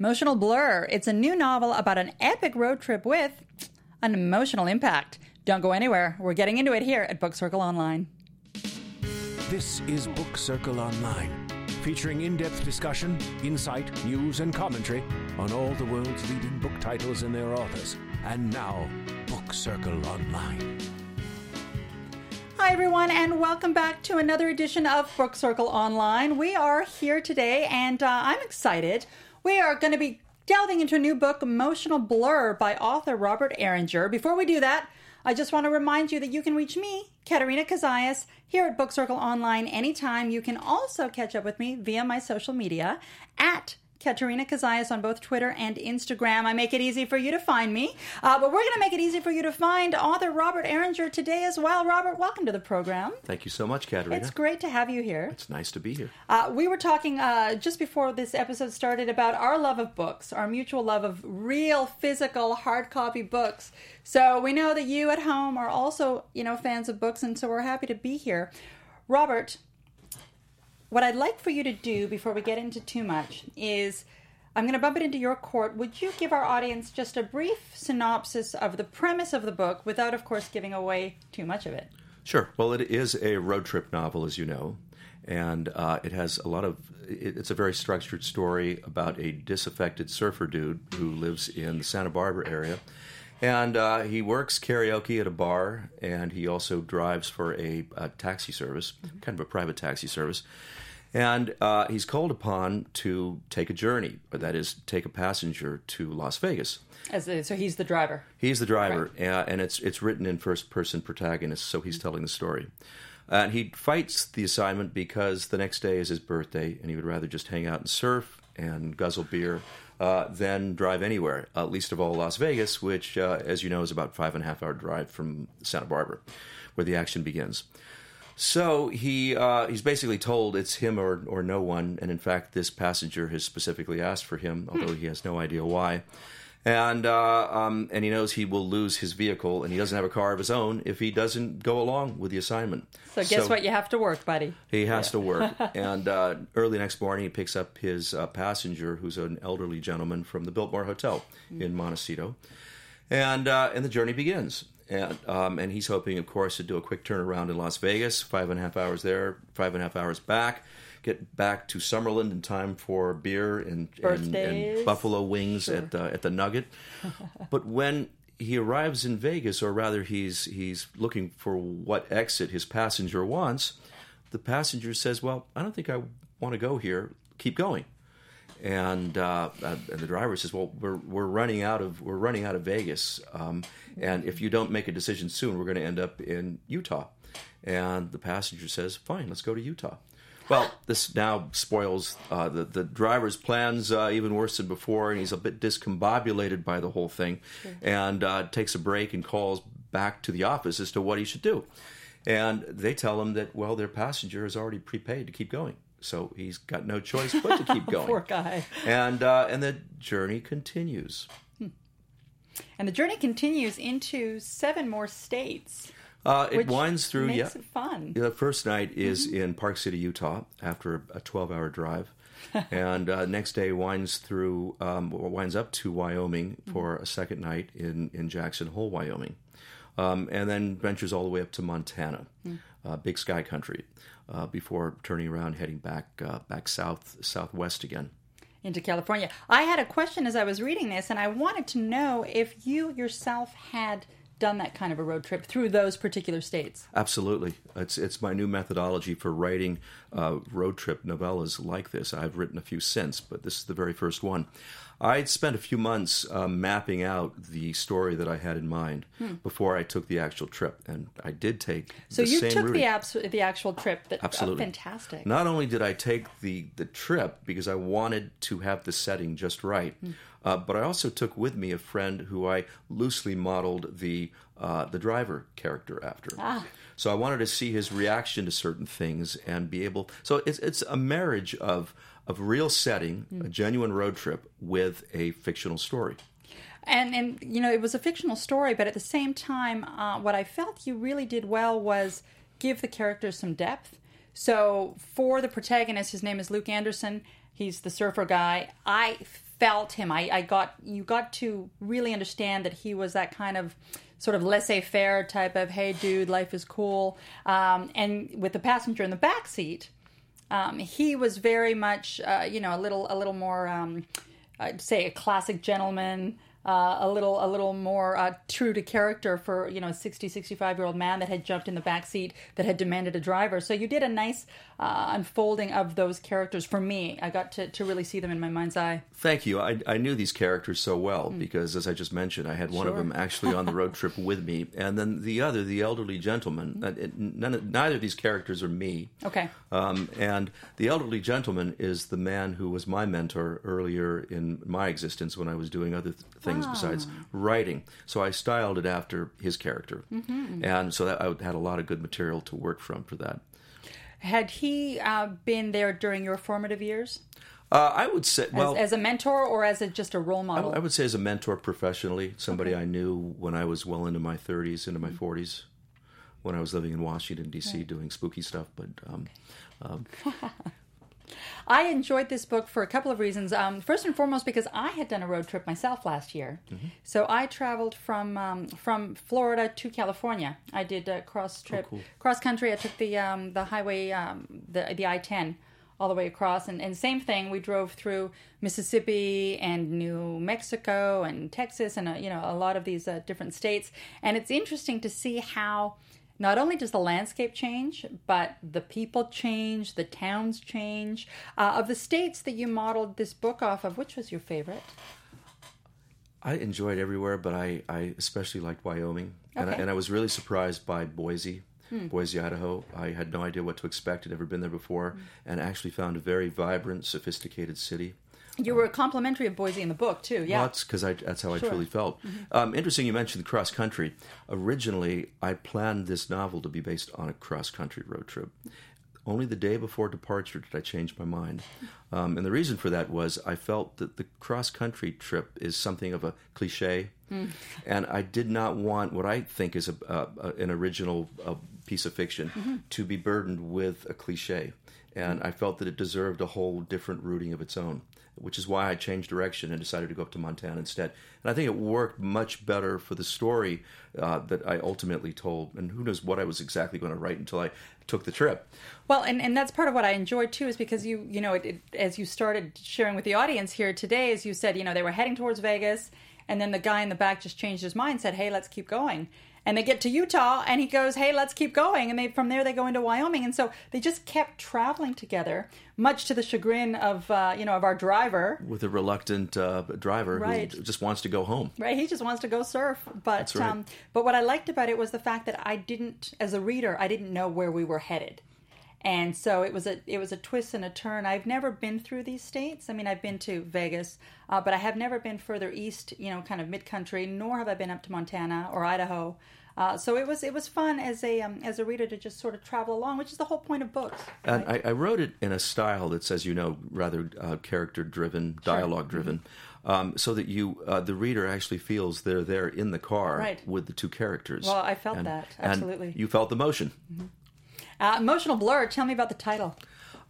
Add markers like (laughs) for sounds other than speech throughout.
Emotional Blur. It's a new novel about an epic road trip with an emotional impact. Don't go anywhere. We're getting into it here at Book Circle Online. This is Book Circle Online, featuring in depth discussion, insight, news, and commentary on all the world's leading book titles and their authors. And now, Book Circle Online. Hi, everyone, and welcome back to another edition of Book Circle Online. We are here today, and uh, I'm excited. We are going to be delving into a new book, Emotional Blur, by author Robert Eringer. Before we do that, I just want to remind you that you can reach me, Katerina Kazayas, here at Book Circle Online anytime. You can also catch up with me via my social media at Katerina Kazayas on both Twitter and Instagram. I make it easy for you to find me. Uh, but we're going to make it easy for you to find author Robert Eringer today as well. Robert, welcome to the program. Thank you so much, Katerina. It's great to have you here. It's nice to be here. Uh, we were talking uh, just before this episode started about our love of books, our mutual love of real physical hard copy books. So we know that you at home are also, you know, fans of books, and so we're happy to be here. Robert, what I'd like for you to do before we get into too much is I'm going to bump it into your court. Would you give our audience just a brief synopsis of the premise of the book without, of course, giving away too much of it? Sure. Well, it is a road trip novel, as you know, and uh, it has a lot of. It's a very structured story about a disaffected surfer dude who lives in the Santa Barbara area. And uh, he works karaoke at a bar, and he also drives for a, a taxi service, kind of a private taxi service. And uh, he's called upon to take a journey, or that is, take a passenger to Las Vegas. As the, so he's the driver. He's the driver, uh, and it's it's written in first person protagonist, so he's telling the story. And he fights the assignment because the next day is his birthday, and he would rather just hang out and surf and guzzle beer uh, than drive anywhere. Uh, least of all Las Vegas, which, uh, as you know, is about five and a half hour drive from Santa Barbara, where the action begins. So he uh, he's basically told it's him or or no one, and in fact, this passenger has specifically asked for him, although he has no idea why. And uh, um, and he knows he will lose his vehicle, and he doesn't have a car of his own if he doesn't go along with the assignment. So guess what? You have to work, buddy. He has to work. (laughs) and uh, early next morning, he picks up his uh, passenger, who's an elderly gentleman from the Biltmore Hotel in Montecito, and uh, and the journey begins. And um, and he's hoping, of course, to do a quick turnaround in Las Vegas, five and a half hours there, five and a half hours back. Get back to Summerland in time for beer and, and, and buffalo wings at uh, at the Nugget. (laughs) but when he arrives in Vegas, or rather, he's he's looking for what exit his passenger wants. The passenger says, "Well, I don't think I want to go here. Keep going." And uh, uh, and the driver says, "Well, we're we're running out of we're running out of Vegas, um, and if you don't make a decision soon, we're going to end up in Utah." And the passenger says, "Fine, let's go to Utah." Well, this now spoils uh, the the driver's plans uh, even worse than before, and he's a bit discombobulated by the whole thing, and uh, takes a break and calls back to the office as to what he should do. And they tell him that well, their passenger is already prepaid to keep going, so he's got no choice but to keep (laughs) going. Poor guy. And uh, and the journey continues. And the journey continues into seven more states. Uh, it winds through. Makes yeah, it fun. The first night is in Park City, Utah, after a 12 hour drive. (laughs) and uh, next day winds through, um, winds up to Wyoming for a second night in, in Jackson Hole, Wyoming. Um, and then ventures all the way up to Montana, uh, Big Sky Country, uh, before turning around, heading back uh, back south southwest again. into California. I had a question as I was reading this, and I wanted to know if you yourself had done that kind of a road trip through those particular states. Absolutely, it's it's my new methodology for writing uh, road trip novellas like this. I've written a few since, but this is the very first one. I'd spent a few months uh, mapping out the story that I had in mind before I took the actual trip, and I did take Hmm. So the you same took route. the abs- the actual trip. That, Absolutely. uh, fantastic. Not only did I take the the trip because I wanted to have the setting just right, uh, but I also took with me a friend who I loosely modeled the uh, the driver character after. So I wanted to see his reaction to certain things and be able. So it's it's a marriage of of real setting, a genuine road trip with a fictional story. and and you know it was a fictional story but at the same time uh, what i felt you really did well was give the characters some depth so for the protagonist his name is luke anderson he's the surfer guy. I felt him. I, I got you got to really understand that he was that kind of sort of laissez-faire type of hey dude life is cool um, and with the passenger in the back seat um, he was very much uh, you know a little a little more um, I'd say a classic gentleman uh, a little a little more uh, true to character for you know a 60 65 year old man that had jumped in the back seat that had demanded a driver. So you did a nice uh, unfolding of those characters for me i got to, to really see them in my mind's eye Thank you. I, I knew these characters so well because, as I just mentioned, I had one of Hmm. Them actually on the road (laughs) trip with me, and then the other, the elderly gentleman. uh, it- None, of- neither of these characters are me. okay Um, and the elderly gentleman is the man who was my mentor earlier in my existence when I was doing other th- things besides writing. So I styled it after his character, and so that I had a lot of good material to work from for that. Had he uh, been there during your formative years Uh, I would say, well, as, as a mentor or as a, just a role model I would say as a mentor professionally, somebody I knew when I was well into my 30s, into my 40s, when I was living in Washington D.C. doing spooky stuff. But um, (laughs) I enjoyed this book for a couple of reasons. Um, first and foremost, because I had done a road trip myself last year, so I traveled from um, from Florida to California. I did a cross trip, cool. cross country. I took the um, the highway, um, the the I ten, all the way across, and, and same thing. We drove through Mississippi and New Mexico and Texas, and uh, you know a lot of these uh, different states. And it's interesting to see how not only does the landscape change, but the people change, the towns change. Uh, of the states that you modeled this book off of, which was your favorite? I enjoyed everywhere, but I, I especially liked Wyoming. And, I, Okay. and I was really surprised by Boise, Boise, Idaho. I had no idea what to expect, had never been there before, and actually found a very vibrant, sophisticated city. You were complimentary of Boise in the book too. Yeah. Well, that's because that's how I truly felt. Um, interesting, you mentioned cross country. Originally, I planned this novel to be based on a cross country road trip. Only the day before departure did I change my mind. Um, and the reason for that was I felt that the cross country trip is something of a cliche. And I did not want what I think is a, a, an original uh, piece of fiction to be burdened with a cliche. And I felt that it deserved a whole different rooting of its own, which is why I changed direction and decided to go up to Montana instead. And I think it worked much better for the story uh, that I ultimately told. And who knows what I was exactly going to write until I took the trip. Well, and, and that's part of what I enjoyed too, is because you you know it, it, as you started sharing with the audience here today, as you said, you know they were heading towards Vegas, and then the guy in the back just changed his mind, said, "Hey, let's keep going." And they get to Utah, and he goes, "Hey, let's keep going." And they from there they go into Wyoming, and so they just kept traveling together, much to the chagrin of uh, you know of our driver. With a reluctant uh, driver Right. who just wants to go home. Right, he just wants to go surf. But right. um, but what I liked about it was the fact that I didn't, as a reader, I didn't know where we were headed, and so it was a it was a twist and a turn. I've never been through these states. I mean, I've been to Vegas, uh, but I have never been further east. You know, kind of mid country. Nor have I been up to Montana or Idaho. Uh, so it was it was fun as a um, as a reader to just sort of travel along, which is the whole point of books. And I, I wrote it in a style that's, as you know, rather uh, character driven, dialogue driven, Mm-hmm. um, so that you, uh, the reader, actually feels they're there in the car Right. with the two characters. Well, I felt And- that, and absolutely. you felt the motion. Uh, Emotional blur. Tell me about the title.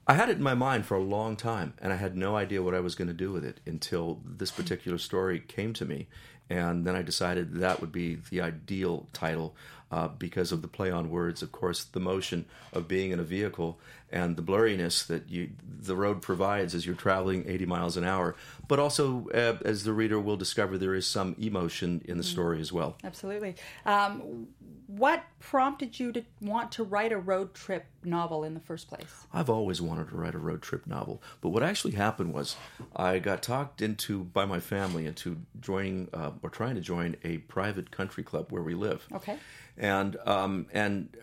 I had it in my mind for a long time, and I had no idea what I was going to do with it until this particular story came to me. And then I decided that would be the ideal title uh, because of the play on words, of course, the motion of being in a vehicle and the blurriness that you, the road provides as you're traveling 80 miles an hour. But also, uh, as the reader will discover, there is some emotion in the story as well. Absolutely. Um, what prompted you to want to write a road trip novel in the first place? I've always wanted to write a road trip novel, but what actually happened was I got talked into by my family into joining uh, or trying to join a private country club where we live. Okay. And um, and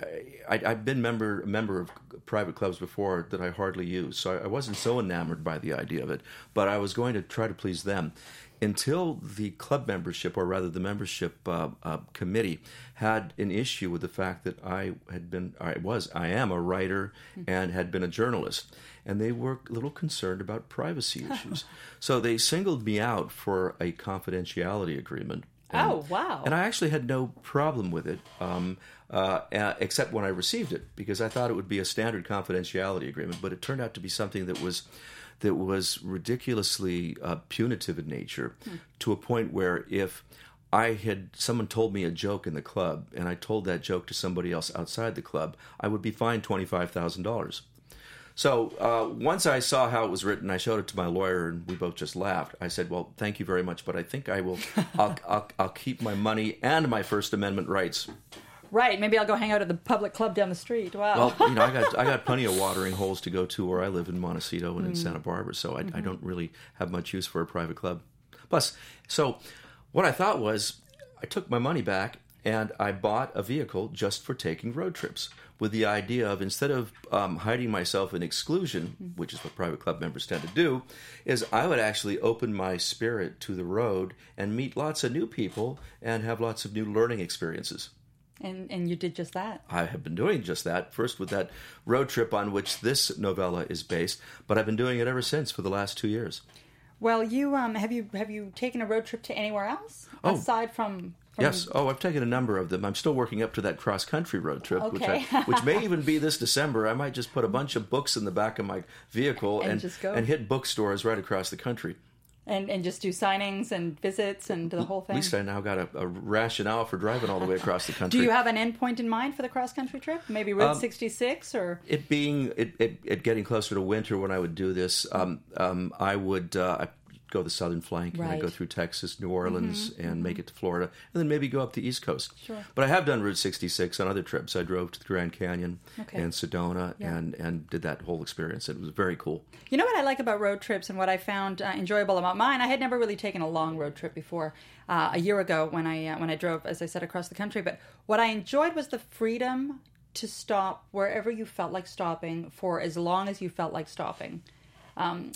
I, I've been member a member of private clubs before that I hardly use, so I wasn't so enamored by the idea of it. But I was going to try to please them until the club membership, or rather the membership uh, uh, committee, had an issue with the fact that I had been, I was, I am a writer and had been a journalist, and they were a little concerned about privacy (laughs) issues. so they singled me out for a confidentiality agreement. And- Oh, wow. And I actually had no problem with it, um, uh, uh, except when I received it, because I thought it would be a standard confidentiality agreement. But it turned out to be something that was that was ridiculously uh, punitive in nature to a point where if I had someone told me a joke in the club and I told that joke to somebody else outside the club, I would be fined twenty five thousand dollars. So uh, once I saw how it was written, I showed it to my lawyer, and we both just laughed. I said, "Well, thank you very much, but I think I will. (laughs) I'll, I'll, I'll keep my money and my First Amendment rights." Right. Maybe I'll go hang out at the public club down the street. Wow. Well, you know, I got I got (laughs) plenty of watering holes to go to where I live in Montecito and in mm. Santa Barbara, so I, I mm-hmm. don't really have much use for a private club. Plus, so what I thought was, I took my money back and I bought a vehicle just for taking road trips, with the idea of instead of um, hiding myself in exclusion, mm-hmm. which is what private club members tend to do, is I would actually open my spirit to the road and meet lots of new people and have lots of new learning experiences. And and you did just that. I have been doing just that. First with that road trip on which this novella is based, but I've been doing it ever since for the last two years. Well, you um have you have you taken a road trip to anywhere else Oh. aside from, Yes. Oh, I've taken a number of them. I'm still working up to that cross country road trip, which I, (laughs) which may even be (laughs) this December. I might just put a bunch of books in the back of my vehicle And and just go. and hit bookstores right across the country. And and just do signings and visits and the whole thing. At least I now got a, a rationale for driving all the way across the (laughs) country. Do you have an end point in mind for the cross country trip? Maybe Route Um, 66 or it being it, it, it getting closer to winter when I would do this, um, um, I would uh, go the southern flank and I Right. Mm-hmm, go through Texas, New Orleans, and make it to Florida, and then maybe go up the East Coast. Sure. But I have done Route 66 on other trips. I drove to the Grand Canyon Okay. and Sedona Yeah. and and did that whole experience. It was very cool. You know what I like about road trips and what I found uh, enjoyable about mine? I had never really taken a long road trip before. Uh, a year ago, when I uh, when I drove, as I said, across the country. But what I enjoyed was the freedom to stop wherever you felt like stopping for as long as you felt like stopping. Um,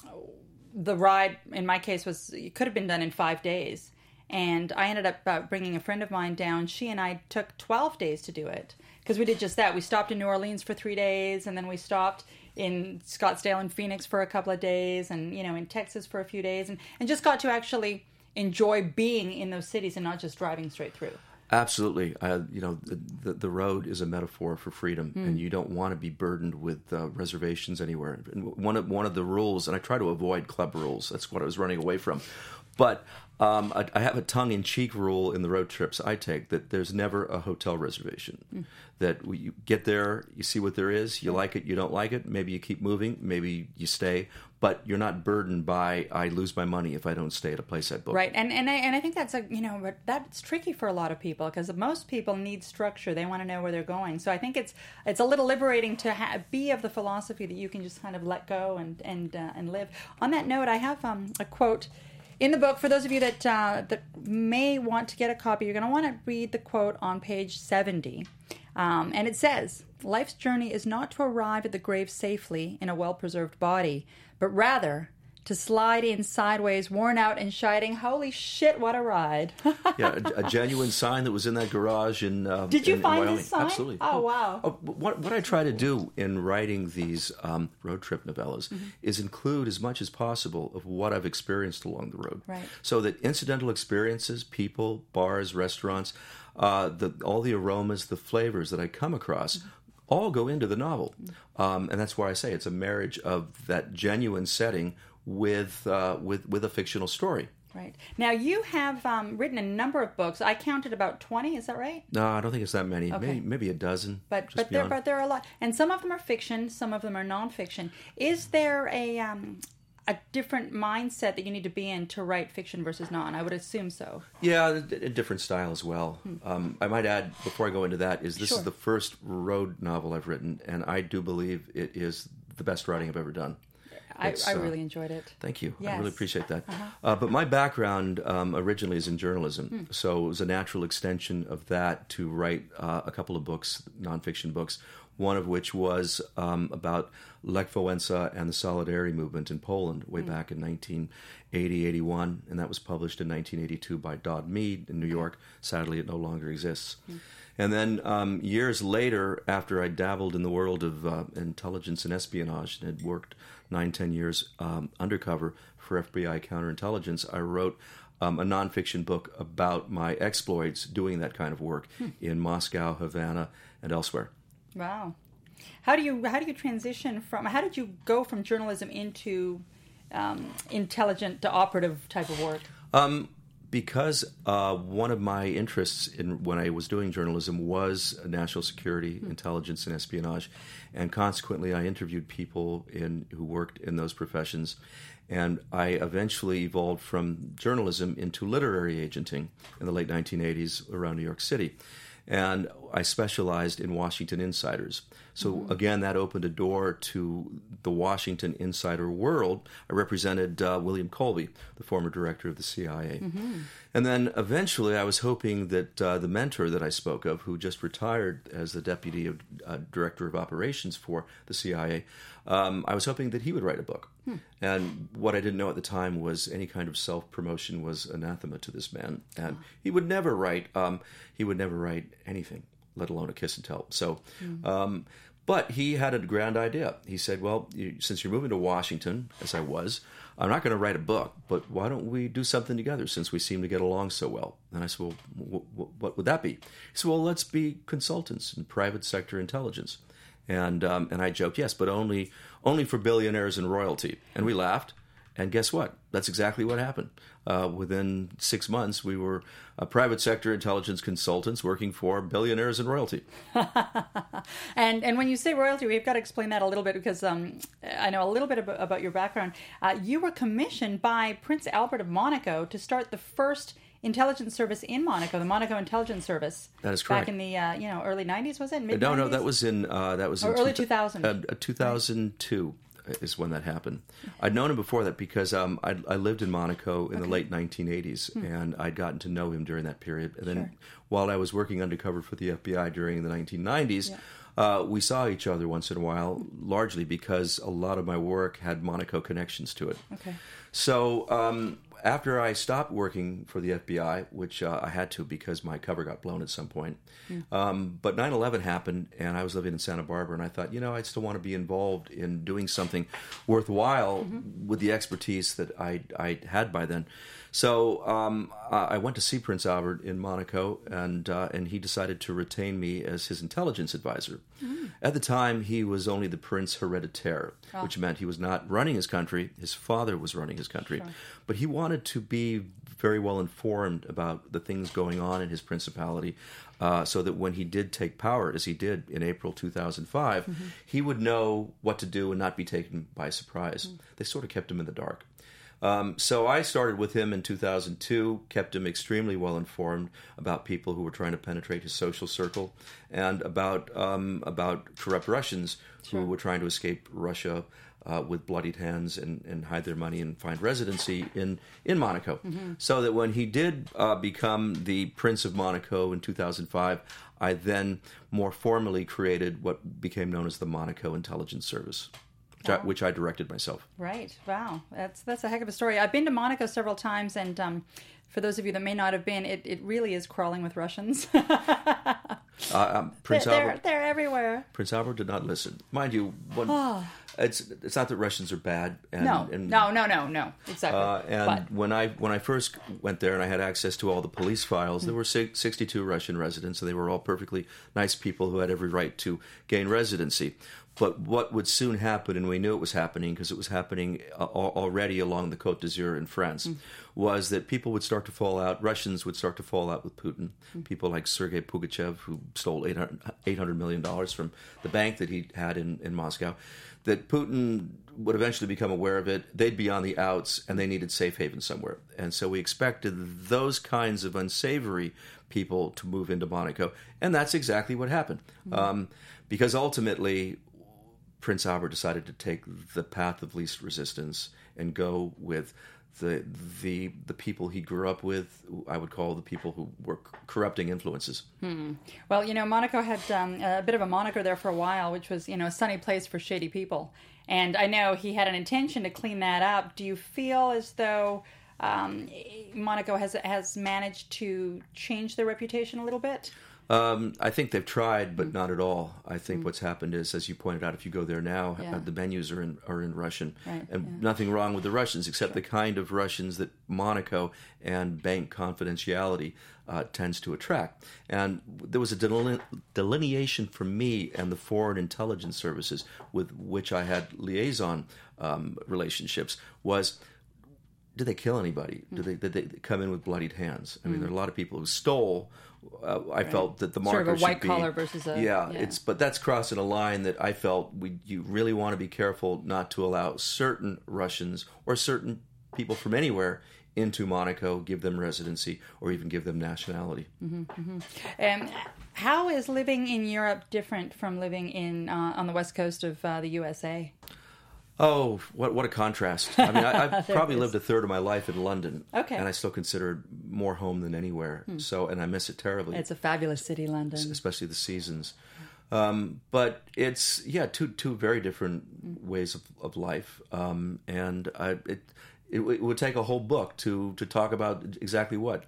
the ride, in my case, was it could have been done in five days, and I ended up uh, bringing a friend of mine down. She and I took twelve days to do it because we did just that. We stopped in New Orleans for three days, and then we stopped in Scottsdale and Phoenix for a couple of days, and you know in Texas for a few days, and and just got to actually enjoy being in those cities and not just driving straight through. Absolutely. Uh, you know, the, the, the road is a metaphor for freedom, Hmm. and you don't want to be burdened with uh, reservations anywhere. And one of one of the rules, and I try to avoid club rules. That's what I was running away from. But um, I, I have a tongue-in-cheek rule in the road trips I take that there's never a hotel reservation. Hmm. That we, you get there, you see what there is, you like it, you don't like it. Maybe you keep moving, maybe you stay, but you're not burdened by I lose my money if I don't stay at a place I booked. Right, and and I, and I think that's a you know but that's tricky for a lot of people because most people need structure. They want to know where they're going. So I think it's it's a little liberating to ha- be of the philosophy that you can just kind of let go and and uh, and live. On that note, I have um, a quote in the book for those of you that uh, that may want to get a copy. You're going to want to read the quote on page seventy, um, and it says. Life's journey is not to arrive at the grave safely in a well preserved body, but rather to slide in sideways, worn out and shining. Holy shit, what a ride! (laughs) yeah, a, a genuine sign that was in that garage in. Uh, Did you in- in find Wyoming. this sign? Absolutely. Oh, wow. Oh, what what I try to do in writing these um, road trip novellas Mm-hmm. is include as much as possible of what I've experienced along the road, Right. so that incidental experiences, people, bars, restaurants, uh, the all the aromas, the flavors that I come across. Mm-hmm. All go into the novel, um, and that's why I say it's a marriage of that genuine setting with uh, with with a fictional story. right now, you have um, written a number of books. I counted about twenty. Is that right? No, I don't think it's that many. Okay. Maybe maybe a dozen. But but there but there are a lot, and some of them are fiction. Some of them are nonfiction. Is there a um, a different mindset that you need to be in to write fiction versus non? I would assume so. Yeah, a, different style as well. Um, I might add before I go into that is this Hmm. Sure. is the first road novel I've written, and I do believe it is the best writing I've ever done. I, I uh, really enjoyed it. Thank you. I really appreciate that. Uh-huh. Uh, but my background um, originally is in journalism, Hmm. so it was a natural extension of that to write uh, a couple of books, nonfiction books. One of which was um, about Lech Wałęsa and the Solidarity movement in Poland way Hmm. back in 1980, 81, and that was published in 1982 by Dodd Mead in New York. Sadly, it no longer exists. Hmm. And then um, years later, after I dabbled in the world of uh, intelligence and espionage and had worked nine, ten years um, undercover for FBI counterintelligence, I wrote um, a nonfiction book about my exploits doing that kind of work in Moscow, Havana, and elsewhere. Wow. How do you how do you transition from how did you go from journalism into um, intelligent to operative type of work? Um, because uh, one of my interests in when I was doing journalism was national security, mm. intelligence, and espionage, and consequently, I interviewed people in who worked in those professions, and I eventually evolved from journalism into literary agenting in the late 1980s around New York City. And I specialized in Washington insiders. So mm-hmm. again, that opened a door to the Washington insider world. I represented uh, William Colby, the former director of the CIA, mm-hmm. and then eventually, I was hoping that uh, the mentor that I spoke of, who just retired as the deputy of, uh, director of operations for the CIA, um, I was hoping that he would write a book. Hmm. And what I didn't know at the time was any kind of self promotion was anathema to this man, and oh. he would never write. Um, he would never write anything, let alone a kiss and tell. So. Hmm. Um, but he had a grand idea. He said, "Well, you, since you're moving to Washington, as I was, I'm not going to write a book, but why don't we do something together since we seem to get along so well?" And I said, "Well, w- w- what would that be?" He said, "Well, let's be consultants in private sector intelligence." And um, and I joked, yes, but only only for billionaires and royalty. And we laughed. And guess what? That's exactly what happened. Uh, within six months, we were private sector intelligence consultants working for billionaires and royalty. (laughs) and and when you say royalty, we've got to explain that a little bit because um, I know a little bit about, about your background. Uh, you were commissioned by Prince Albert of Monaco to start the first intelligence service in Monaco, the Monaco Intelligence Service. That is correct. Back in the uh, you know early '90s, was it? Mid-90s? No, no, that was in uh, that was or in early 2000. Uh, 2002 is when that happened. I'd known him before that because um, I, I, lived in Monaco in okay. the late 1980s, hmm. and I'd gotten to know him during that period. And then sure. while I was working undercover for the FBI during the 1990s. Yeah. Uh, we saw each other once in a while, largely because a lot of my work had Monaco connections to it. Okay. So um, after I stopped working for the FBI, which uh, I had to because my cover got blown at some point, mm. um, but 9 11 happened and I was living in Santa Barbara and I thought, you know, I still want to be involved in doing something worthwhile mm-hmm. with the expertise that I, I had by then. So um, I went to see Prince Albert in Monaco, and uh, and he decided to retain me as his intelligence advisor. Mm. At the time, he was only the Prince Hereditaire, oh. which meant he was not running his country. His father was running his country, sure. but he wanted to be very well informed about the things going on in his principality. Uh, so that when he did take power, as he did in April 2005, mm-hmm. he would know what to do and not be taken by surprise. Mm. They sort of kept him in the dark. Um, so I started with him in 2002, kept him extremely well informed about people who were trying to penetrate his social circle and about um, about corrupt Russians sure. who were trying to escape Russia uh, with bloodied hands and, and hide their money and find residency in, in Monaco. Mm-hmm. So that when he did uh, become the Prince of Monaco in 2005, I then more formally created what became known as the Monaco Intelligence Service which, I, which I directed myself. Right. Wow. That's that's a heck of a story. I've been to Monaco several times, and um, for those of you that may not have been, it, it really is crawling with Russians. (laughs) uh, um, Prince they're, Albert. They're, they're, everywhere. Prince Albert did not listen, mind you. When, oh. It's it's not that Russians are bad. And, no, and, no, no, no, no, exactly. Uh, and but. when I when I first went there and I had access to all the police files, there were 62 Russian residents, and they were all perfectly nice people who had every right to gain residency. But what would soon happen, and we knew it was happening because it was happening uh, already along the Côte d'Azur in France, mm. was that people would start to fall out. Russians would start to fall out with Putin. Mm. People like Sergei Pugachev, who stole $800 million from the bank that he had in, in Moscow, that Putin would eventually become aware of it. They'd be on the outs, and they needed safe haven somewhere. And so we expected those kinds of unsavory people to move into Monaco, and that's exactly what happened. Mm. Um, because ultimately, Prince Albert decided to take the path of least resistance and go with the the the people he grew up with. I would call the people who were corrupting influences. Hmm. Well, you know, Monaco had um, a bit of a moniker there for a while, which was you know a sunny place for shady people. And I know he had an intention to clean that up. Do you feel as though um, Monaco has has managed to change their reputation a little bit? Um, I think they've tried, but not at all. I think what's happened is, as you pointed out, if you go there now, Yeah. uh, the menus are in are in Russian, Right, and yeah. nothing wrong with the Russians, except the kind of Russians that Monaco and bank confidentiality uh, tends to attract. And there was a deline- delineation for me and the foreign intelligence services with which I had liaison um, relationships was did they kill anybody? Did they did they come in with bloodied hands? I mean, there are a lot of people who stole. Uh, I felt that the Sort marker of a should white be- collar versus a- yeah, yeah. It's but that's crossing a line that I felt we you really want to be careful not to allow certain Russians or certain people from anywhere into Monaco, give them residency or even give them nationality. Um, how is living in Europe different from living in uh, on the west coast of uh, the USA? Oh, what what a contrast! I mean, I, (laughs) I've probably lived a third of my life in London, Okay. Hmm. and I still consider it more home than anywhere. So, and I miss it terribly. It's a fabulous city, London. especially the seasons. Um, but it's yeah, two two very different ways of, of life, um, and I, it, it it would take a whole book to to talk about exactly what.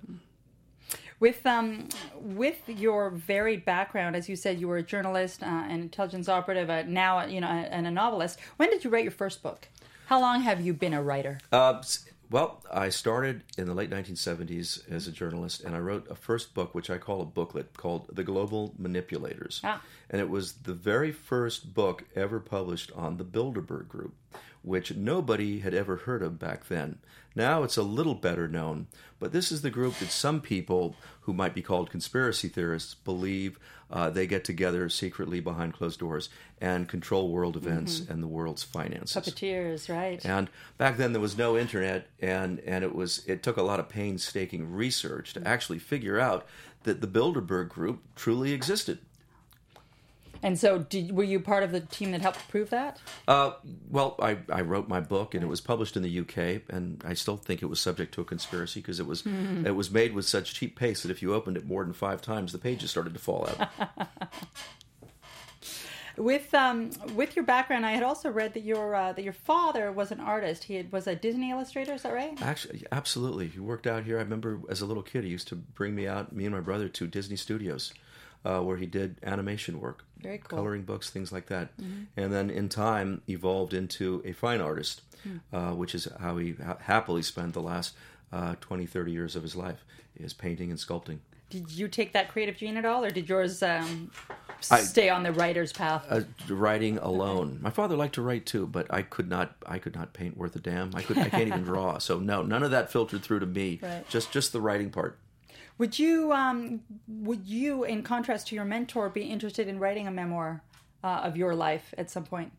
With um, with your varied background, as you said, you were a journalist, uh, an intelligence operative, uh, now you know, and a novelist. When did you write your first book? How long have you been a writer? Uh, well, I started in the late 1970s as a journalist, and I wrote a first book, which I call a booklet called "The Global Manipulators," Ah. and it was the very first book ever published on the Bilderberg Group, which nobody had ever heard of back then. Now it's a little better known, but this is the group that some people who might be called conspiracy theorists believe uh, they get together secretly behind closed doors and control world events and the world's finances. Puppeteers, right? And back then there was no internet, and and it was it took a lot of painstaking research to actually figure out that the Bilderberg Group truly existed. And so, did, were you part of the team that helped prove that? Uh, well, I, I wrote my book, and it was published in the UK, and I still think it was subject to a conspiracy because it was it was made with such cheap paste that if you opened it more than five times, the pages started to fall out. (laughs) With um, with your background, I had also read that your uh, that your father was an artist. He had, was a Disney illustrator. Is that right? Actually, absolutely. He worked out here. I remember as a little kid, he used to bring me out, me and my brother, to Disney Studios, uh, where he did animation work, Very cool. Mm-hmm. coloring books, things like that. And then in time, evolved into a fine artist, Hmm. uh, which is how he ha- happily spent the last uh, 20, 30 years of his life, is painting and sculpting. Did you take that creative gene at all, or did yours um, I- stay on the writer's path? Uh, writing alone. My father liked to write too, but I could not. I could not paint worth a damn. I could. I can't even (laughs) draw. So no, none of that filtered through to me. Right. Just just the writing part. Would you, um, would you, in contrast to your mentor, be interested in writing a memoir uh, of your life at some point?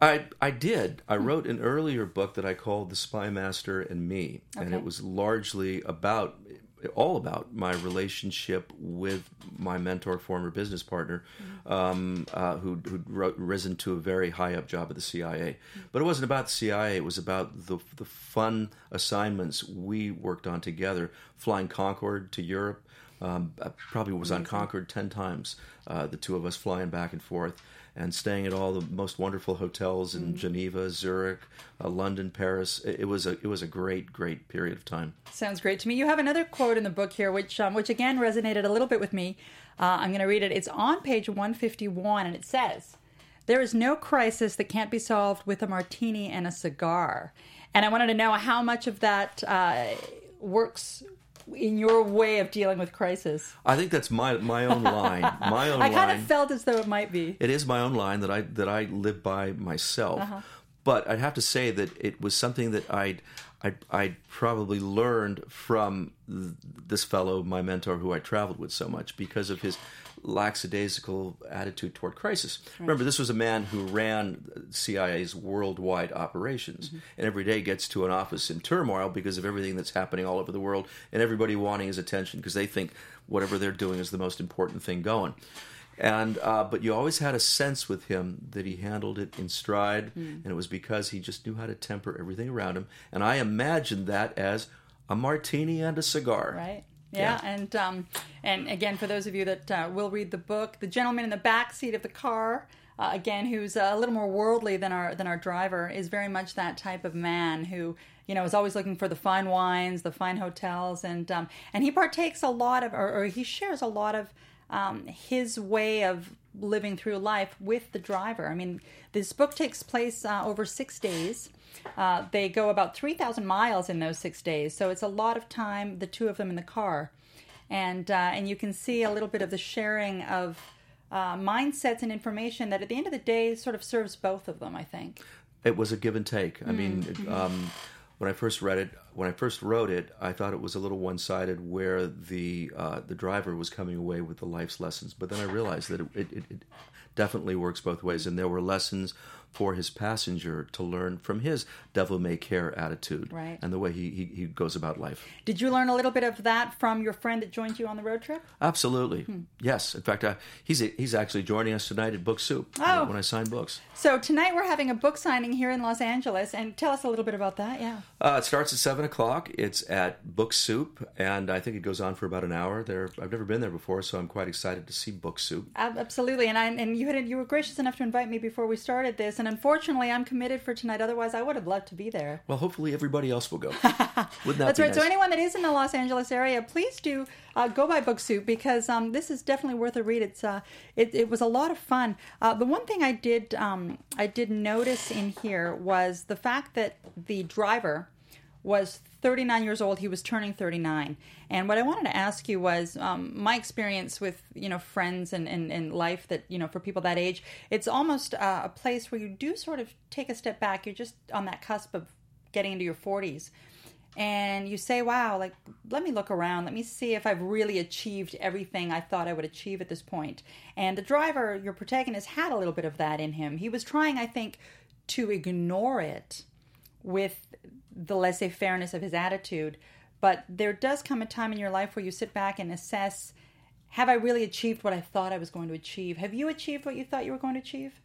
I I did. I wrote an earlier book that I called The Spy Master and Me, and it was largely about all about my relationship with my mentor, former business partner, um, uh, who who'd risen to a very high up job at the CIA. But it wasn't about the CIA. It was about the the fun assignments we worked on together, flying Concorde to Europe. Um, I probably was on Concorde ten times. Uh, the two of us flying back and forth and staying at all the most wonderful hotels in Geneva, Zurich, uh, London, Paris. It, it was a it was a great great period of time. Sounds great to me. You have another quote in the book here, which um, which again resonated a little bit with me. Uh, I'm going to read it. It's on page 151, and it says, "There is no crisis that can't be solved with a martini and a cigar." And I wanted to know how much of that uh, works in your way of dealing with crisis. I think that's my my own line. My (laughs) own I line. kind of felt as though it might be. it is my own line that I that I live by myself. Uh-huh. But I'd have to say that it was something that I'd I I probably learned from th- this fellow, my mentor, who I traveled with so much because of his lackadaisical attitude toward crisis. Remember, this was a man who ran CIA's worldwide operations, Mm-hmm. and every day gets to an office in turmoil because of everything that's happening all over the world, and everybody wanting his attention because they think whatever they're doing is the most important thing going and uh, but you always had a sense with him that he handled it in stride, and it was because he just knew how to temper everything around him. And I imagined that as a martini and a cigar. Right. Yeah, and um, and again, for those of you that uh, will read the book, the gentleman in the back seat of the car, uh, again, who's a little more worldly than our than our driver, is very much that type of man who you know is always looking for the fine wines, the fine hotels, and um, and he partakes a lot of, or, or he shares a lot of. Um, his way of living through life with the driver. I mean, this book takes place uh, over six days. Uh, they go about 3,000 miles in those six days, so it's a lot of time, the two of them in the car. And, uh, and you can see a little bit of the sharing of uh, mindsets and information that at the end of the day sort of serves both of them, I think. It was a give and take. I mean, um, when I first read it, when I first wrote it, I thought it was a little one-sided, where the uh, the driver was coming away with the life's lessons. But then I realized that it, it, it definitely works both ways, and there were lessons for his passenger to learn from his devil may care attitude Right. and the way he, he, he goes about life. Did you learn a little bit of that from your friend that joined you on the road trip? Absolutely, Hmm. yes. In fact, uh, he's he's actually joining us tonight at Book Soup Oh. when I sign books. So tonight we're having a book signing here in Los Angeles, and tell us a little bit about that. Yeah. Uh, it starts at seven o'clock. It's at Book Soup, and I think it goes on for about an hour. There, I've never been there before, so I'm quite excited to see Book Soup. Absolutely, and I, and you had you were gracious enough to invite me before we started this, and unfortunately, I'm committed for tonight. Otherwise, I would have loved to be there. Well, hopefully everybody else will go. (laughs) Wouldn't that That's right. So anyone that is in the Los Angeles area, please do uh, go by Book Soup because um, this is definitely worth a read. It's uh, it, it was a lot of fun. Uh, the one thing I did um, I did notice in here was the fact that the driver was 39 years old. He was turning 39. And what I wanted to ask you was um, my experience with, you know, friends and, and, life that, you know, for people that age, it's almost uh, a place where you do sort of take a step back. You're just on that cusp of getting into your 40s. And you say, wow, like, let me look around. Let me see if I've really achieved everything I thought I would achieve at this point. And the driver, your protagonist, had a little bit of that in him. He was trying, I think, to ignore it with the laissez fairness of his attitude. But there does come a time in your life where you sit back and assess have I really achieved what I thought I was going to achieve? Have you achieved what you thought you were going to achieve?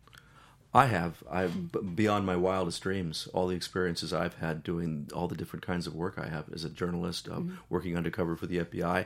I have. I b- beyond my wildest dreams. All the experiences I've had doing all the different kinds of work I have as a journalist, uh, working undercover for the FBI.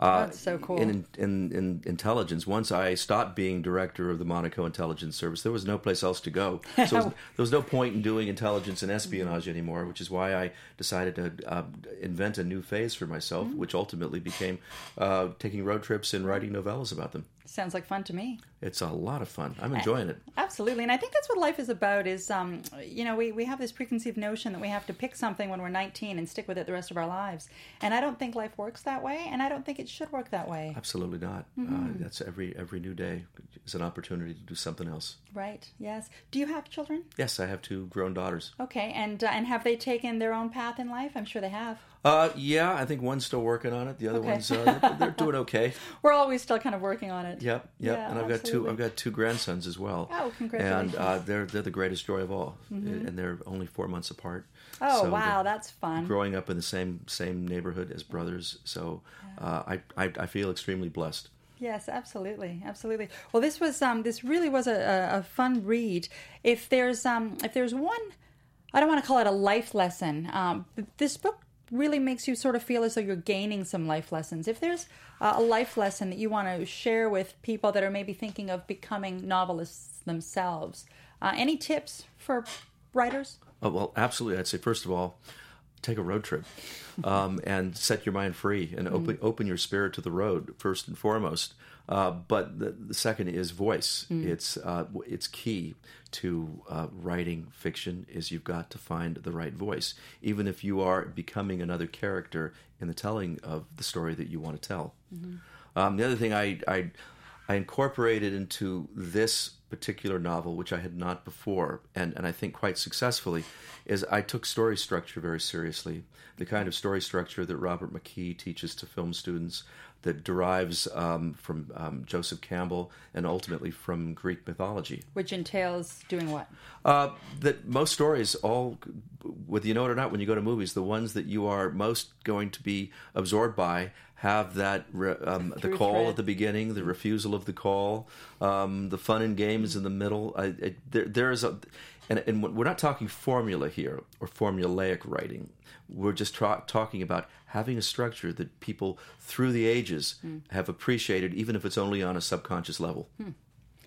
Uh, That's so cool. In, in, in intelligence, once I stopped being director of the Monaco Intelligence Service, there was no place else to go. (laughs) So there was no point in doing intelligence and espionage anymore, which is why I decided to uh, invent a new phase for myself, Mm-hmm. which ultimately became uh, taking road trips and writing novellas about them. Sounds like fun to me. It's a lot of fun. I'm enjoying it. Absolutely, and I think that's what life is about. Is um, you know, we we have this preconceived notion that we have to pick something when we're 19 and stick with it the rest of our lives, and I don't think life works that way, and I don't think it should work that way. Absolutely not. Mm-hmm. Uh, that's every every new day is an opportunity to do something else. Right? Yes. Do you have children? Yes, I have two grown daughters. Okay, and uh, and have they taken their own path in life? I'm sure they have. Uh, yeah, I think one's still working on it. The other Okay. one's uh, they're, they're doing (laughs) okay. We're always still kind of working on it. Yep, yep. Yeah, and I've got two. I've got two grandsons as well. Oh, congratulations. Mm-hmm. And uh, they're they're the greatest joy of all, and they're only four months apart. Oh So wow, that's fun. Growing up in the same same neighborhood as brothers, so uh, I, I I feel extremely blessed. Yes, absolutely, absolutely. Well, this was um, this really was a, a, fun read. If there's um, if there's one, I don't want to call it a life lesson. Um, th- this book really makes you sort of feel as though you're gaining some life lessons. If there's uh, a life lesson that you want to share with people that are maybe thinking of becoming novelists themselves, uh, any tips for writers? Oh, well, absolutely. I'd say first of all, take a road trip um, and set your mind free and open open your spirit to the road first and foremost. Uh, but the, the second is voice. It's uh, it's key to uh, writing fiction. Is you've got to find the right voice, even if you are becoming another character in the telling of the story that you want to tell. Um, the other thing I, I I incorporated into this particular novel, which I had not before, and, and I think quite successfully, is I took story structure very seriously. The kind of story structure that Robert McKee teaches to film students that derives um, from um, Joseph Campbell and ultimately from Greek mythology. Which entails doing what? Uh, that most stories, all whether you know it or not, when you go to movies, the ones that you are most going to be absorbed by have that re- um, the call thread. at the beginning, the refusal of the call, um, the fun and games in the middle. I, I, there, there is a, and, and we're not talking formula here or formulaic writing. We're just tra- talking about having a structure that people through the ages have appreciated, even if it's only on a subconscious level.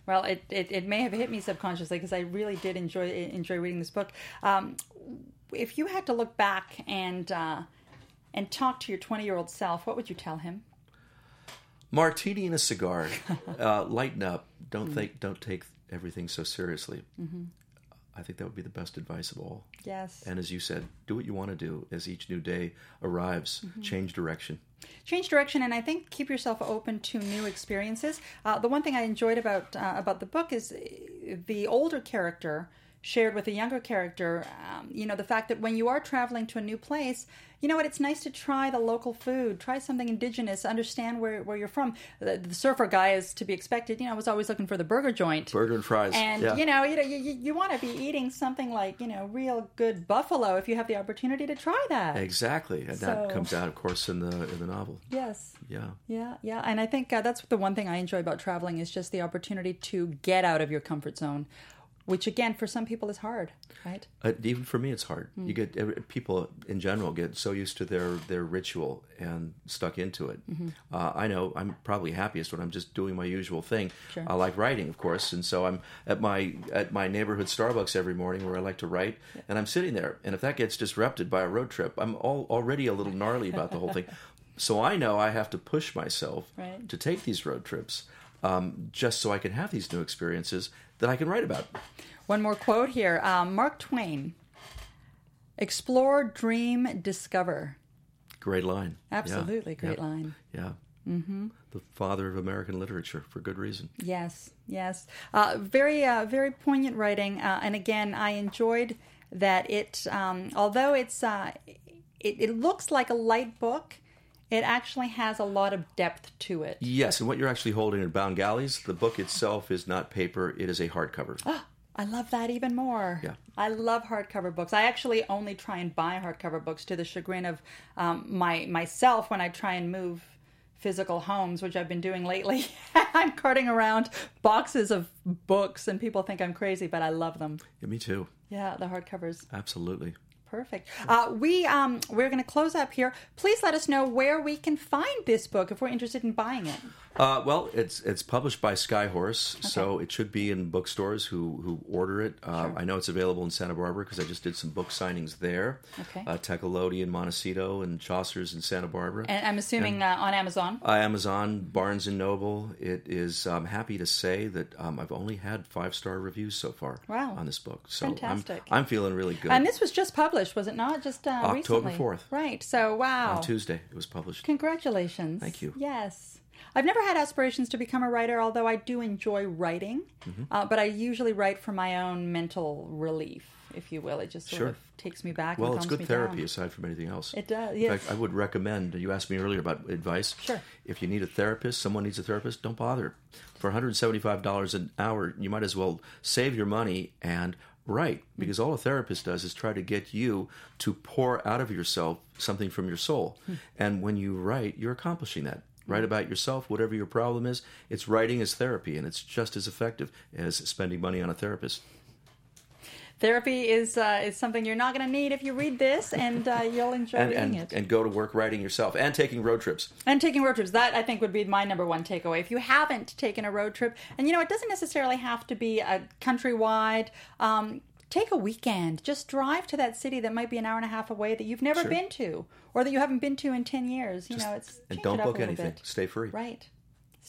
Well, it, it, it may have hit me subconsciously because I really did enjoy enjoy reading this book. Um, if you had to look back and uh, and talk to your twenty year old self, what would you tell him? martini and a cigar. (laughs) uh, lighten up. Don't think. Don't take everything so seriously. I think that would be the best advice of all. Yes. And as you said, do what you want to do as each new day arrives. Change direction. change direction and i think keep yourself open to new experiences uh, the one thing i enjoyed about uh, about the book is the older character shared with a younger character um, you know the fact that when you are traveling to a new place you know what it's nice to try the local food try something indigenous understand where, where you're from the, the surfer guy is to be expected you know I was always looking for the burger joint Burger and fries. and yeah. you know, you know, you, you, want to be eating something like you know, real good buffalo if you have the opportunity to try that. exactly, and that comes out, of course, in the in the novel. Yes. Yeah. Yeah, yeah, and I think uh, that's the one thing I enjoy about traveling is just the opportunity to get out of your comfort zone, which again for some people is hard, right? Uh, even for me, it's hard. Hmm. You get people in general get so used to their their ritual and stuck into it. Mm-hmm. Uh, I know I'm probably happiest when I'm just doing my usual thing. Sure. I like writing, of course, and so I'm at my at my neighborhood Starbucks every morning where I like to write, and I'm sitting there. And if that gets disrupted by a road trip, I'm all, already a little gnarly about the whole thing. (laughs) So I know I have to push myself Right. to take these road trips. Um, just so I can have these new experiences that I can write about. One more quote here: um, Mark Twain. Explore, dream, discover. Great line. Yeah. Absolutely, great Yeah. line. Yeah. Mm-hmm. The father of American literature for good reason. Yes, yes. Uh, very, uh, very poignant writing. Uh, and again, I enjoyed that it, um, although it's, uh, it, it looks like a light book, it actually has a lot of depth to it. Yes, and what you're actually holding in Bound Galleys, the book itself is not paper, it is a hardcover. Oh, I love that even more. Yeah. I love hardcover books. I actually only try and buy hardcover books to the chagrin of um, my myself when I try and move physical homes, which I've been doing lately. (laughs) I'm carting around boxes of books, and people think I'm crazy, but I love them. Yeah, me too. Yeah, the hardcovers. Absolutely. Perfect. Uh, we um, we're going to close up here. Please let us know where we can find this book if we're interested in buying it. Uh, well, it's it's published by Skyhorse, so it should be in bookstores who who order it. Uh, I know it's available in Santa Barbara because I just did some book signings there. Okay. Uh, Tecolote in Montecito and Chaucer's in Santa Barbara. And I'm assuming uh, on Amazon. Uh, Amazon, Barnes and Noble. It is. I'm happy to say that um, I've only had five star reviews so far Wow. on this book. So Fantastic. I'm I'm feeling really good. And this was just published, was it not? Just uh, October recently. 4th. Right. So wow. on Tuesday it was published. Congratulations. Thank you. Yes. I've never had aspirations to become a writer, although I do enjoy writing. Mm-hmm. Uh, but I usually write for my own mental relief, if you will. It just sort Sure. of takes me back. Well, and it's good me therapy down. aside from anything else. It does, In fact, I would recommend. You asked me earlier about advice. Sure. If you need a therapist, someone needs a therapist, don't bother. For $175 an hour, you might as well save your money and write mm. because all a therapist does is try to get you to pour out of yourself something from your soul. Hmm. And when you write, you're accomplishing that. Hmm. Write about yourself, whatever your problem is. It's writing as therapy, and it's just as effective as spending money on a therapist. Therapy is uh, is something you're not going to need if you read this, and uh, you'll enjoy And, reading and, it. and go to work writing yourself and taking road trips. And taking road trips. That I think would be my number one takeaway. If you haven't taken a road trip, and you know, it doesn't necessarily have to be a countrywide. Um, take a weekend. Just drive to that city that might be an hour and a half away that you've never Sure. been to, or that you haven't been to in ten years. You know, it's and don't it book anything. bit. Stay free. Right.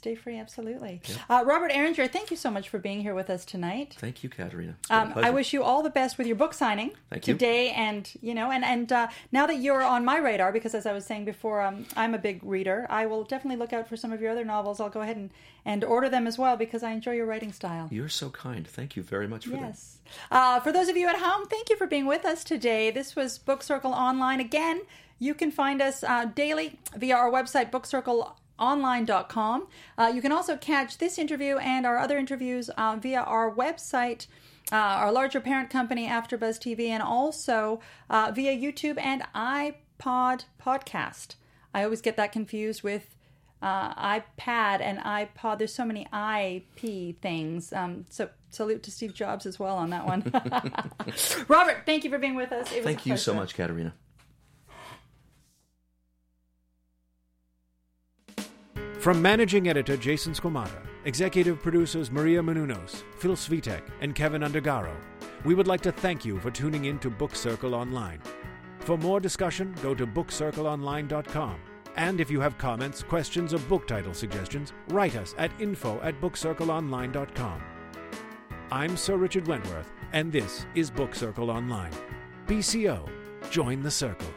Stay free, absolutely. Uh, Robert Eringer, thank you so much for being here with us tonight. Thank you, Katerina. Um, I wish you all the best with your book signing Thank you. today, and you know, and and uh, now that you're on my radar, because as I was saying before, um, I'm a big reader. I will definitely look out for some of your other novels. I'll go ahead and and order them as well because I enjoy your writing style. You're so kind. Thank you very much for that. Yes. Uh, for those of you at home, thank you for being with us today. This was Book Circle Online. Again, you can find us uh, daily via our website, bookcircleonline.com. Uh, you can also catch this interview and our other interviews uh, via our website. Uh, our larger parent company, AfterBuzz TV, and also uh, via YouTube and iPod podcast. I always get that confused with uh, iPad and iPod. There's so many IP things. Um, so salute to Steve Jobs as well on that one. (laughs) Robert, thank you for being with us. It was a Thank you so much, Katerina. From managing editor Jason Squamata, executive producers Maria Menounos, Phil Svitek, and Kevin Undergaro, we would like to thank you for tuning in to Book Circle Online. For more discussion, go to bookcircleonline.com And if you have comments, questions, or book title suggestions, write us at info at bookcircleonline.com. I'm Sir Richard Wentworth, and this is Book Circle Online. BCO, join the circle.